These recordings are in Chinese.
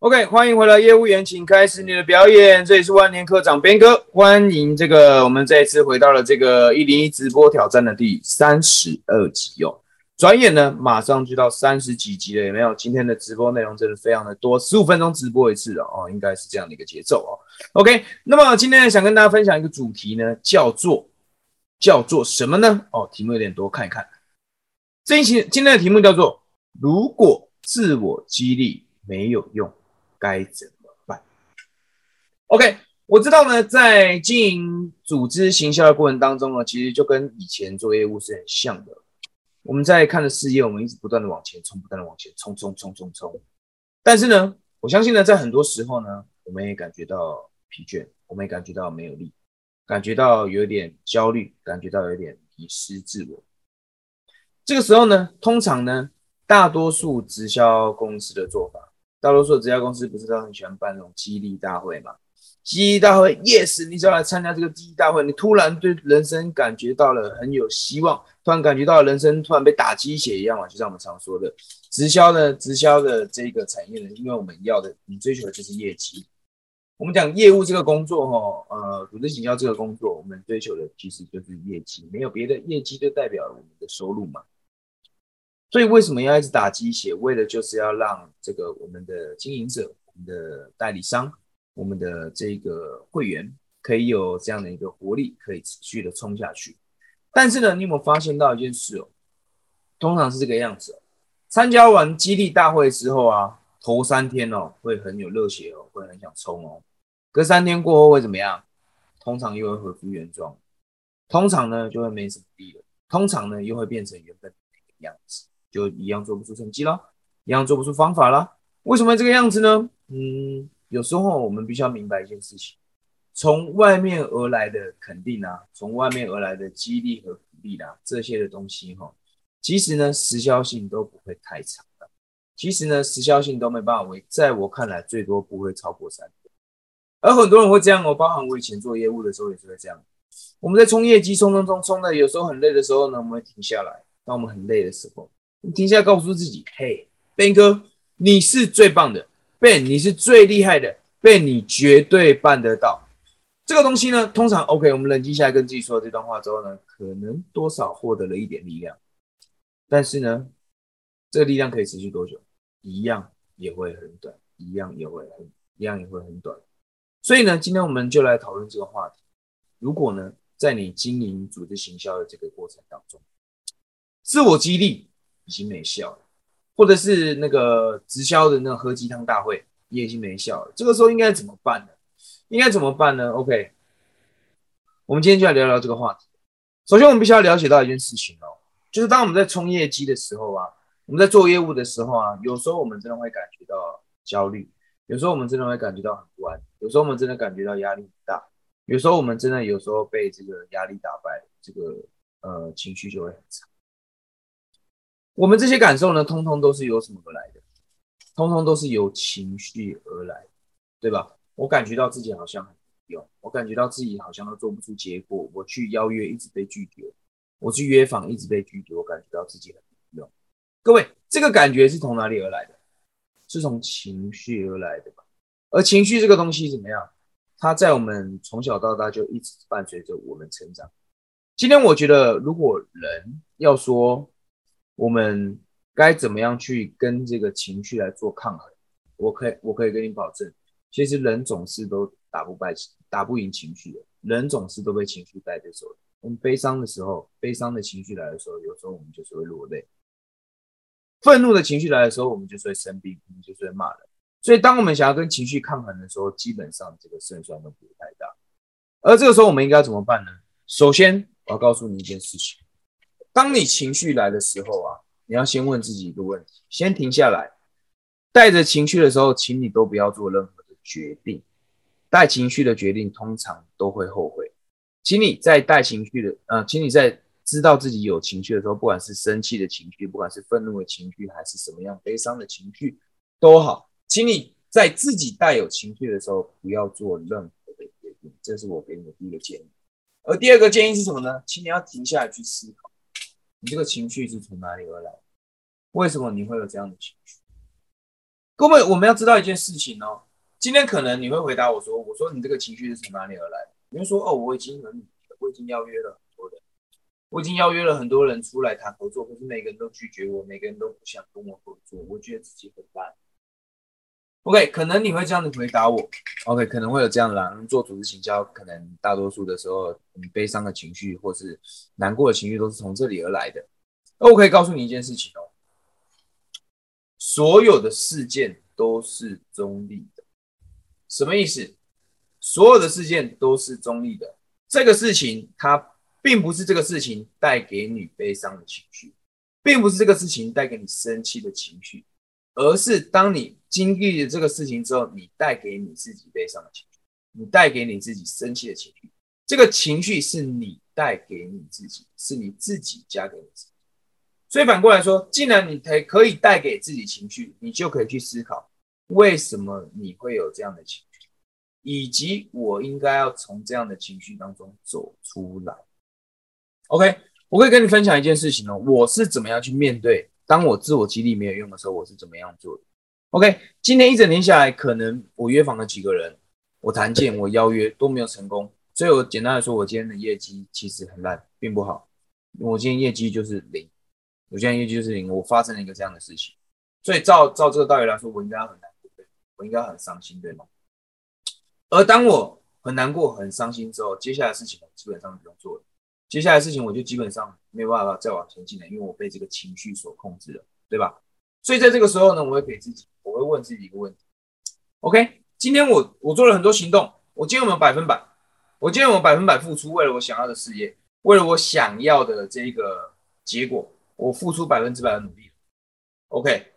OK，欢迎回来，业务员，请开始你的表演。这里是万年科长边哥，欢迎这个我们再一次回到了这个一零一直播挑战的第三十二集哦。转眼呢，马上就到三十几集了，有没有？今天的直播内容真的非常的多，十五分钟直播一次哦，应该是这样的一个节奏哦。OK，那么今天想跟大家分享一个主题呢，叫做叫做什么呢？哦，题目有点多，看一看。这一期今天的题目叫做：如果自我激励没有用。该怎么办？OK，我知道呢，在经营组织行销的过程当中呢，其实就跟以前做业务是很像的。我们在看着事业，我们一直不断的往前冲，不断的往前冲，冲冲冲冲。但是呢，我相信呢，在很多时候呢，我们也感觉到疲倦，我们也感觉到没有力，感觉到有点焦虑，感觉到有点迷失自我。这个时候呢，通常呢，大多数直销公司的做法。大多数的直销公司不是都很喜欢办那种激励大会嘛？激励大会，yes，你只要来参加这个激励大会，你突然对人生感觉到了很有希望，突然感觉到人生突然被打鸡血一样嘛？就像我们常说的，直销呢，直销的这个产业呢，因为我们要的，你追求的就是业绩。我们讲业务这个工作，哈，呃，组织营销这个工作，我们追求的其实就是业绩，没有别的，业绩就代表了我们的收入嘛。所以为什么要一直打鸡血？为了就是要让这个我们的经营者、我们的代理商、我们的这个会员可以有这样的一个活力，可以持续的冲下去。但是呢，你有没有发现到一件事哦？通常是这个样子哦。参加完激励大会之后啊，头三天哦会很有热血哦，会很想冲哦。隔三天过后会怎么样？通常又会恢复原状，通常呢就会没什么力了，通常呢又会变成原本那个样子。就一样做不出成绩了，一样做不出方法了。为什么这个样子呢？嗯，有时候我们必须要明白一件事情：从外面而来的肯定啊，从外面而来的激励和鼓励啊，这些的东西哈，其实呢时效性都不会太长的。其实呢时效性都没办法维，在我看来最多不会超过三天。而很多人会这样哦，包含我以前做业务的时候也是会这样。我们在冲业绩，冲冲冲冲的，有时候很累的时候呢，我们会停下来。当我们很累的时候。你停下来，告诉自己：“嘿，Ben 哥，你是最棒的，Ben，你是最厉害的，Ben，你绝对办得到。”这个东西呢，通常 OK，我们冷静下来跟自己说这段话之后呢，可能多少获得了一点力量。但是呢，这个力量可以持续多久？一样也会很短，一样也会很，一样也会很短。所以呢，今天我们就来讨论这个话题。如果呢，在你经营组织行销的这个过程当中，自我激励。已经没效了，或者是那个直销的那个喝鸡汤大会也已经没效了。这个时候应该怎么办呢？应该怎么办呢？OK，我们今天就来聊聊这个话题。首先，我们必须要了解到一件事情哦，就是当我们在冲业绩的时候啊，我们在做业务的时候啊，有时候我们真的会感觉到焦虑，有时候我们真的会感觉到很不安，有时候我们真的感觉到压力很大，有时候我们真的有时候被这个压力打败，这个呃情绪就会很差。我们这些感受呢，通通都是由什么而来的？通通都是由情绪而来，对吧？我感觉到自己好像很用，我感觉到自己好像都做不出结果。我去邀约一直被拒绝，我去约访一直被拒绝，我感觉到自己很没用。各位，这个感觉是从哪里而来的？是从情绪而来的吧？而情绪这个东西怎么样？它在我们从小到大就一直伴随着我们成长。今天我觉得，如果人要说，我们该怎么样去跟这个情绪来做抗衡？我可以，我可以跟你保证，其实人总是都打不败、打不赢情绪的，人总是都被情绪带着走。我们悲伤的时候，悲伤的情绪来的时候，有时候我们就是会落泪；愤怒的情绪来的时候，我们就是会生病，我们就是会骂人。所以，当我们想要跟情绪抗衡的时候，基本上这个胜算都不会太大。而这个时候，我们应该怎么办呢？首先，我要告诉你一件事情。当你情绪来的时候啊，你要先问自己一个问题：先停下来。带着情绪的时候，请你都不要做任何的决定。带情绪的决定通常都会后悔。请你在带情绪的，呃，请你在知道自己有情绪的时候，不管是生气的情绪，不管是愤怒的情绪，还是什么样悲伤的情绪都好，请你在自己带有情绪的时候，不要做任何的决定。这是我给你的第一个建议。而第二个建议是什么呢？请你要停下来去思考。你这个情绪是从哪里而来？为什么你会有这样的情绪？各位，我们要知道一件事情哦。今天可能你会回答我说：“我说你这个情绪是从哪里而来？”你会说：“哦，我已经很，我已经邀约了很多人，我已经邀约了很多人出来谈合作，可是每个人都拒绝我，每个人都不想跟我合作，我觉得自己很烂。” OK，可能你会这样子回答我。OK，可能会有这样的做组织行销，可能大多数的时候，你悲伤的情绪或是难过的情绪都是从这里而来的。那我可以告诉你一件事情哦，所有的事件都是中立的。什么意思？所有的事件都是中立的。这个事情它并不是这个事情带给你悲伤的情绪，并不是这个事情带给你生气的情绪，而是当你经历了这个事情之后，你带给你自己悲伤的情绪，你带给你自己生气的情绪。这个情绪是你带给你自己，是你自己加给你自己。所以反过来说，既然你可可以带给自己情绪，你就可以去思考。为什么你会有这样的情绪，以及我应该要从这样的情绪当中走出来？OK，我可以跟你分享一件事情哦，我是怎么样去面对，当我自我激励没有用的时候，我是怎么样做的？OK，今天一整天下来，可能我约访了几个人，我谈件，我邀约都没有成功，所以我简单的说，我今天的业绩其实很烂，并不好，我今天业绩就是零，我今天业绩就是零，我发生了一个这样的事情，所以照照这个道理来说，我应该很难过。我应该很伤心，对吗？而当我很难过、很伤心之后，接下来事情基本上不用做了。接下来事情我就基本上没有办法再往前进了，因为我被这个情绪所控制了，对吧？所以在这个时候呢，我会给自己，我会问自己一个问题：OK，今天我我做了很多行动，我今天有没有百分百？我今天有没有百分百付出，为了我想要的事业，为了我想要的这个结果，我付出百分之百的努力？OK，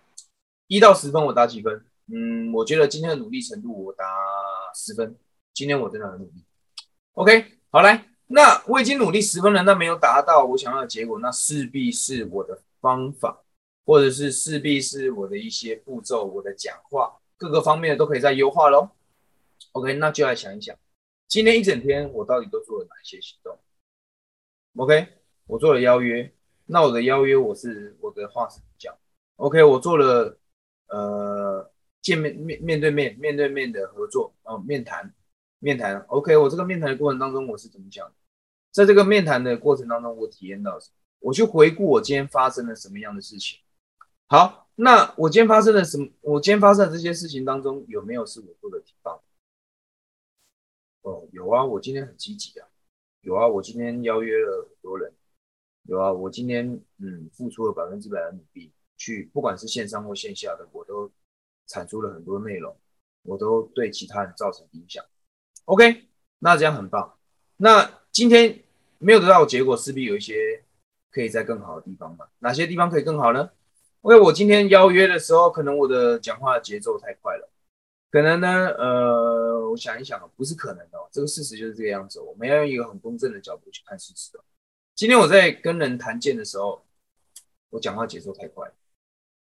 一到十分，我打几分？嗯，我觉得今天的努力程度我打十分。今天我真的很努力。OK，好来，那我已经努力十分了，那没有达到我想要的结果，那势必是我的方法，或者是势必是我的一些步骤，我的讲话各个方面都可以再优化喽。OK，那就来想一想，今天一整天我到底都做了哪些行动？OK，我做了邀约，那我的邀约我是我的话是讲，OK，我做了呃。见面面面对面面对面的合作哦，面谈面谈，OK，我这个面谈的过程当中我是怎么讲？在这个面谈的过程当中，我体验到什么？我去回顾我今天发生了什么样的事情。好，那我今天发生了什么？我今天发生的这些事情当中，有没有是我做的挺棒？哦，有啊，我今天很积极啊，有啊，我今天邀约了很多人，有啊，我今天嗯付出了百分之百的努力，去不管是线上或线下的，我都。产出了很多内容，我都对其他人造成影响。OK，那这样很棒。那今天没有得到结果，势必有一些可以在更好的地方嘛？哪些地方可以更好呢因为我今天邀约的时候，可能我的讲话节奏太快了，可能呢，呃，我想一想，不是可能的，这个事实就是这个样子。我们要用一个很公正的角度去看事实的。今天我在跟人谈见的时候，我讲话节奏太快。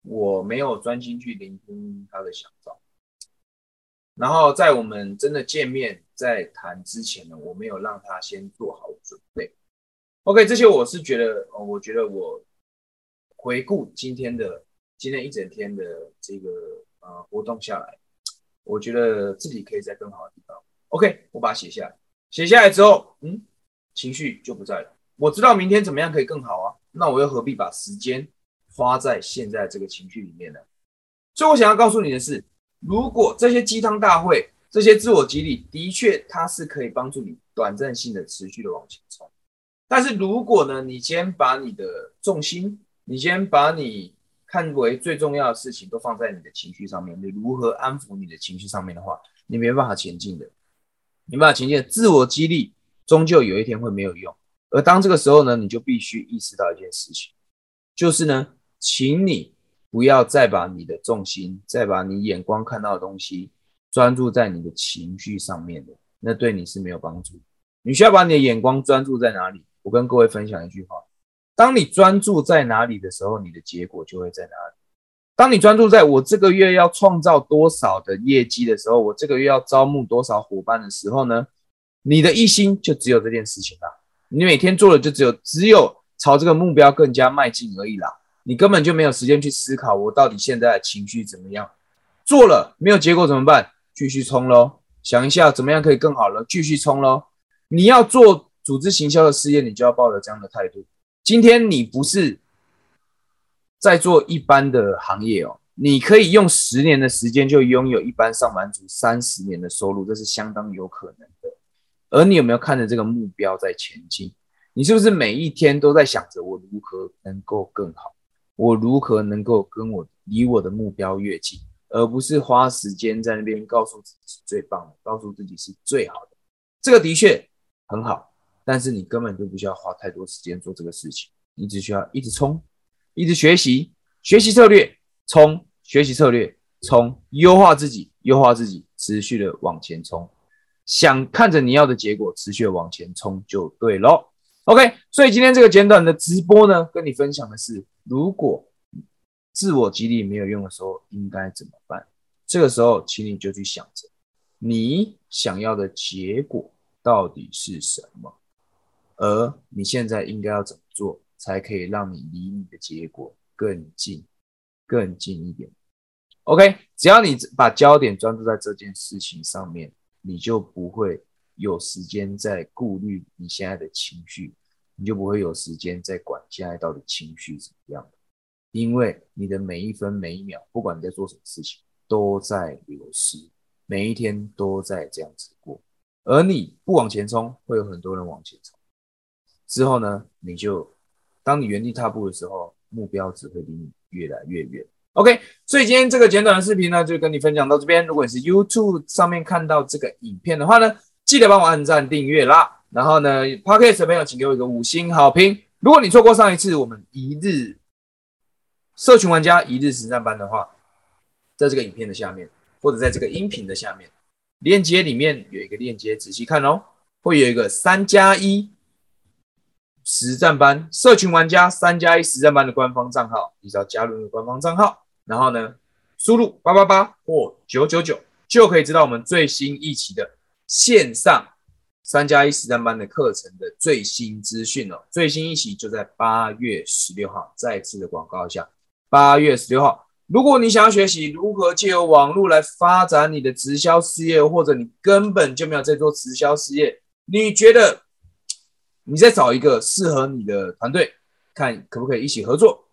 我没有专心去聆听他的想法，然后在我们真的见面在谈之前呢，我没有让他先做好准备。OK，这些我是觉得，哦，我觉得我回顾今天的今天一整天的这个呃活动下来，我觉得自己可以在更好的地方。OK，我把它写下来，写下来之后，嗯，情绪就不在了。我知道明天怎么样可以更好啊，那我又何必把时间？花在现在这个情绪里面呢，所以我想要告诉你的是，如果这些鸡汤大会、这些自我激励，的确它是可以帮助你短暂性的持续的往前冲，但是如果呢，你先把你的重心，你先把你看为最重要的事情都放在你的情绪上面，你如何安抚你的情绪上面的话，你没办法前进的，没办法前进。自我激励终究有一天会没有用，而当这个时候呢，你就必须意识到一件事情，就是呢。请你不要再把你的重心，再把你眼光看到的东西专注在你的情绪上面的，那对你是没有帮助。你需要把你的眼光专注在哪里？我跟各位分享一句话：当你专注在哪里的时候，你的结果就会在哪里。当你专注在我这个月要创造多少的业绩的时候，我这个月要招募多少伙伴的时候呢？你的一心就只有这件事情啦。你每天做的就只有只有朝这个目标更加迈进而已啦。你根本就没有时间去思考我到底现在的情绪怎么样，做了没有结果怎么办？继续冲喽，想一下怎么样可以更好了，继续冲喽。你要做组织行销的事业，你就要抱着这样的态度。今天你不是在做一般的行业哦，你可以用十年的时间就拥有一般上班族三十年的收入，这是相当有可能的。而你有没有看着这个目标在前进？你是不是每一天都在想着我如何能够更好？我如何能够跟我离我的目标越近，而不是花时间在那边告诉自己是最棒的，告诉自己是最好的。这个的确很好，但是你根本就不需要花太多时间做这个事情，你只需要一直冲，一直学习，学习策略，冲，学习策略，冲，优化自己，优化自己，持续的往前冲，想看着你要的结果，持续的往前冲就对喽。OK，所以今天这个简短的直播呢，跟你分享的是。如果自我激励没有用的时候，应该怎么办？这个时候，请你就去想着，你想要的结果到底是什么，而你现在应该要怎么做，才可以让你离你的结果更近、更近一点？OK，只要你把焦点专注在这件事情上面，你就不会有时间在顾虑你现在的情绪。你就不会有时间在管现在到底情绪怎么样，因为你的每一分每一秒，不管你在做什么事情，都在流失，每一天都在这样子过。而你不往前冲，会有很多人往前冲。之后呢，你就当你原地踏步的时候，目标只会离你越来越远。OK，所以今天这个简短的视频呢，就跟你分享到这边。如果你是 YouTube 上面看到这个影片的话呢，记得帮我按赞订阅啦。然后呢，Podcast 的朋友，请给我一个五星好评。如果你错过上一次我们一日社群玩家一日实战班的话，在这个影片的下面，或者在这个音频的下面，链接里面有一个链接，仔细看哦，会有一个三加一实战班社群玩家三加一实战班的官方账号，你只要加入那个官方账号，然后呢，输入八八八或九九九，就可以知道我们最新一期的线上。三加一实战班的课程的最新资讯哦，最新一期就在八月十六号。再次的广告一下，八月十六号，如果你想要学习如何借由网络来发展你的直销事业，或者你根本就没有在做直销事业，你觉得你在找一个适合你的团队，看可不可以一起合作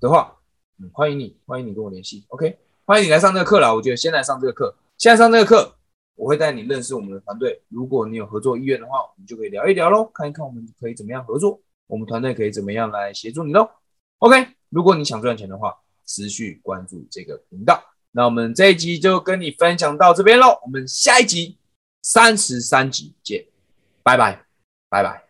的话，嗯，欢迎你，欢迎你跟我联系，OK，欢迎你来上这个课了。我觉得先来上这个课，现在上这个课。我会带你认识我们的团队。如果你有合作意愿的话，我们就可以聊一聊喽，看一看我们可以怎么样合作，我们团队可以怎么样来协助你喽。OK，如果你想赚钱的话，持续关注这个频道。那我们这一集就跟你分享到这边喽，我们下一集三十三集见，拜拜，拜拜。